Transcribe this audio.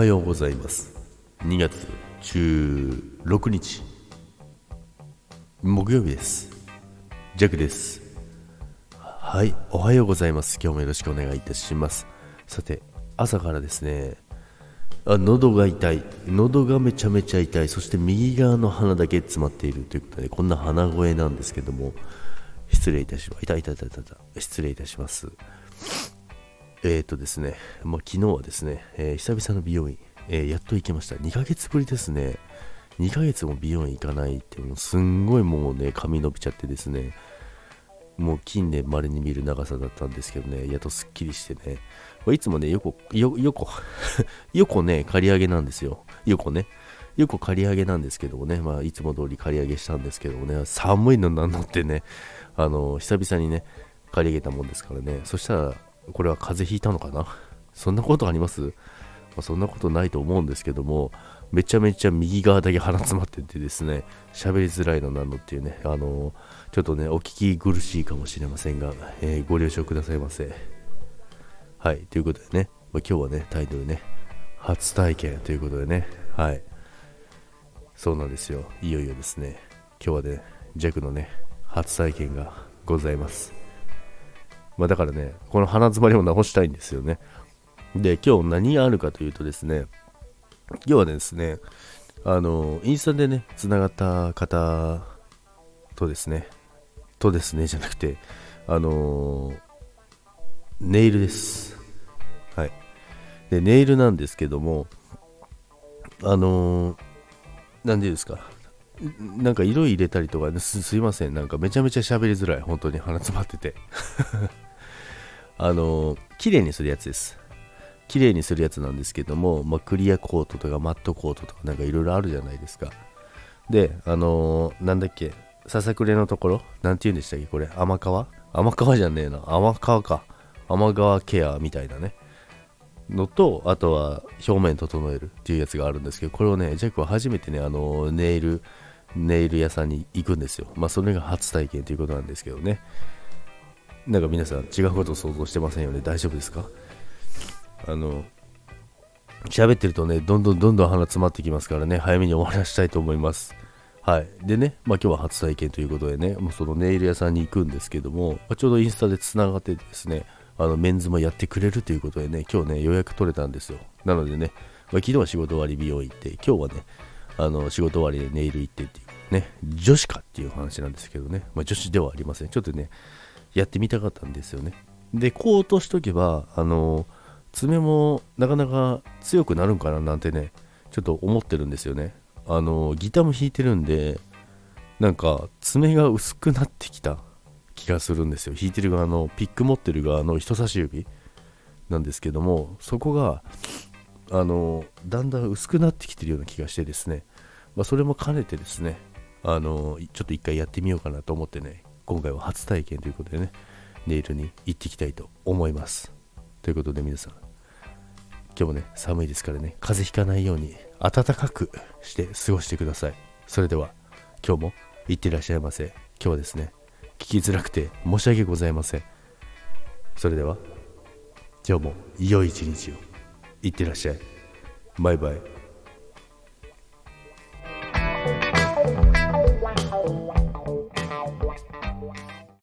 はようございます。2月16日。木曜日です。ジャックです。はいおはようございます。今日もよろしくお願いいたします。さて朝からですねあ喉が痛い。喉がめちゃめちゃ痛い。そして右側の鼻だけ詰まっている。ということでこんな鼻声なんですけども。失礼いたしますいたいたいたい。た失礼いたします。えっ、ー、とですね、まあ、昨日はですね、えー、久々の美容院、えー、やっと行けました。2ヶ月ぶりですね。2ヶ月も美容院行かないって、もうすんごいもうね、髪伸びちゃってですね、もう近年稀に見る長さだったんですけどね、やっとすっきりしてね、ま、いつもね、横、よ、横、横ね、刈り上げなんですよ。横ね。よく刈り上げなんですけどもね、まあ、いつも通り刈り上げしたんですけどもね、寒いのなんのってね、あの、久々にね、刈り上げたもんですからね、そしたら、これは風邪ひいたのかな？そんなことあります、まあ、そんなことないと思うんですけども、めちゃめちゃ右側だけ鼻詰まっててですね、喋りづらいのなのっていうね、あのちょっとね、お聞き苦しいかもしれませんが、えー、ご了承くださいませ。はい、ということでね、まあ、今日はね、タイトルね、初体験ということでね、はい。そうなんですよ。いよいよですね、今日はね、弱のね、初体験がございます。まあ、だからね、この鼻詰まりを直したいんですよね。で、今日何があるかというとですね、今日はですね、あの、インスタでね、つながった方とですね、とですね、じゃなくて、あのネイルです。はい。で、ネイルなんですけども、あのなんでですか、なんか色入れたりとかす、すいません、なんかめちゃめちゃ喋りづらい、本当に鼻詰まってて。あの綺麗にするやつです。綺麗にするやつなんですけども、まあ、クリアコートとかマットコートとかなんかいろいろあるじゃないですか。であのー、なんだっけささくれのところなんて言うんでしたっけこれ甘皮甘皮じゃねえな。甘皮か。甘皮ケアみたいなね。のとあとは表面整えるっていうやつがあるんですけどこれをねジャックは初めてねあのネイルネイル屋さんに行くんですよ。まあそれが初体験ということなんですけどね。なんか皆さん違うことを想像してませんよね。大丈夫ですか？あの喋ってるとねどんどんどんどん鼻詰まってきますからね。早めに終わらしたいと思います。はい。でねまあ今日は初体験ということでねもうそのネイル屋さんに行くんですけども、まあ、ちょうどインスタでつながってですねあのメンズもやってくれるということでね今日ね予約取れたんですよ。なのでね、まあ、昨日は仕事終わり美容行って今日はねあの仕事終わりでネイル行ってっていうね女子かっていう話なんですけどね、まあ、女子ではありません。ちょっとねやってみたかったんですよね。で、こう落としとけば、あの、爪もなかなか強くなるんかななんてね、ちょっと思ってるんですよね。あの、ギターも弾いてるんで、なんか爪が薄くなってきた気がするんですよ。弾いてる側の、ピック持ってる側の人差し指なんですけども、そこが、あの、だんだん薄くなってきてるような気がしてですね、まあ、それも兼ねてですね、あの、ちょっと一回やってみようかなと思ってね、今回は初体験ということでね、ネイルに行ってきたいと思います。ということで皆さん、今日もね、寒いですからね、風邪ひかないように暖かくして過ごしてください。それでは、今日もいってらっしゃいませ。今日はですね、聞きづらくて申し訳ございません。それでは、今日も良い一日を。いってらっしゃい。バイバイ。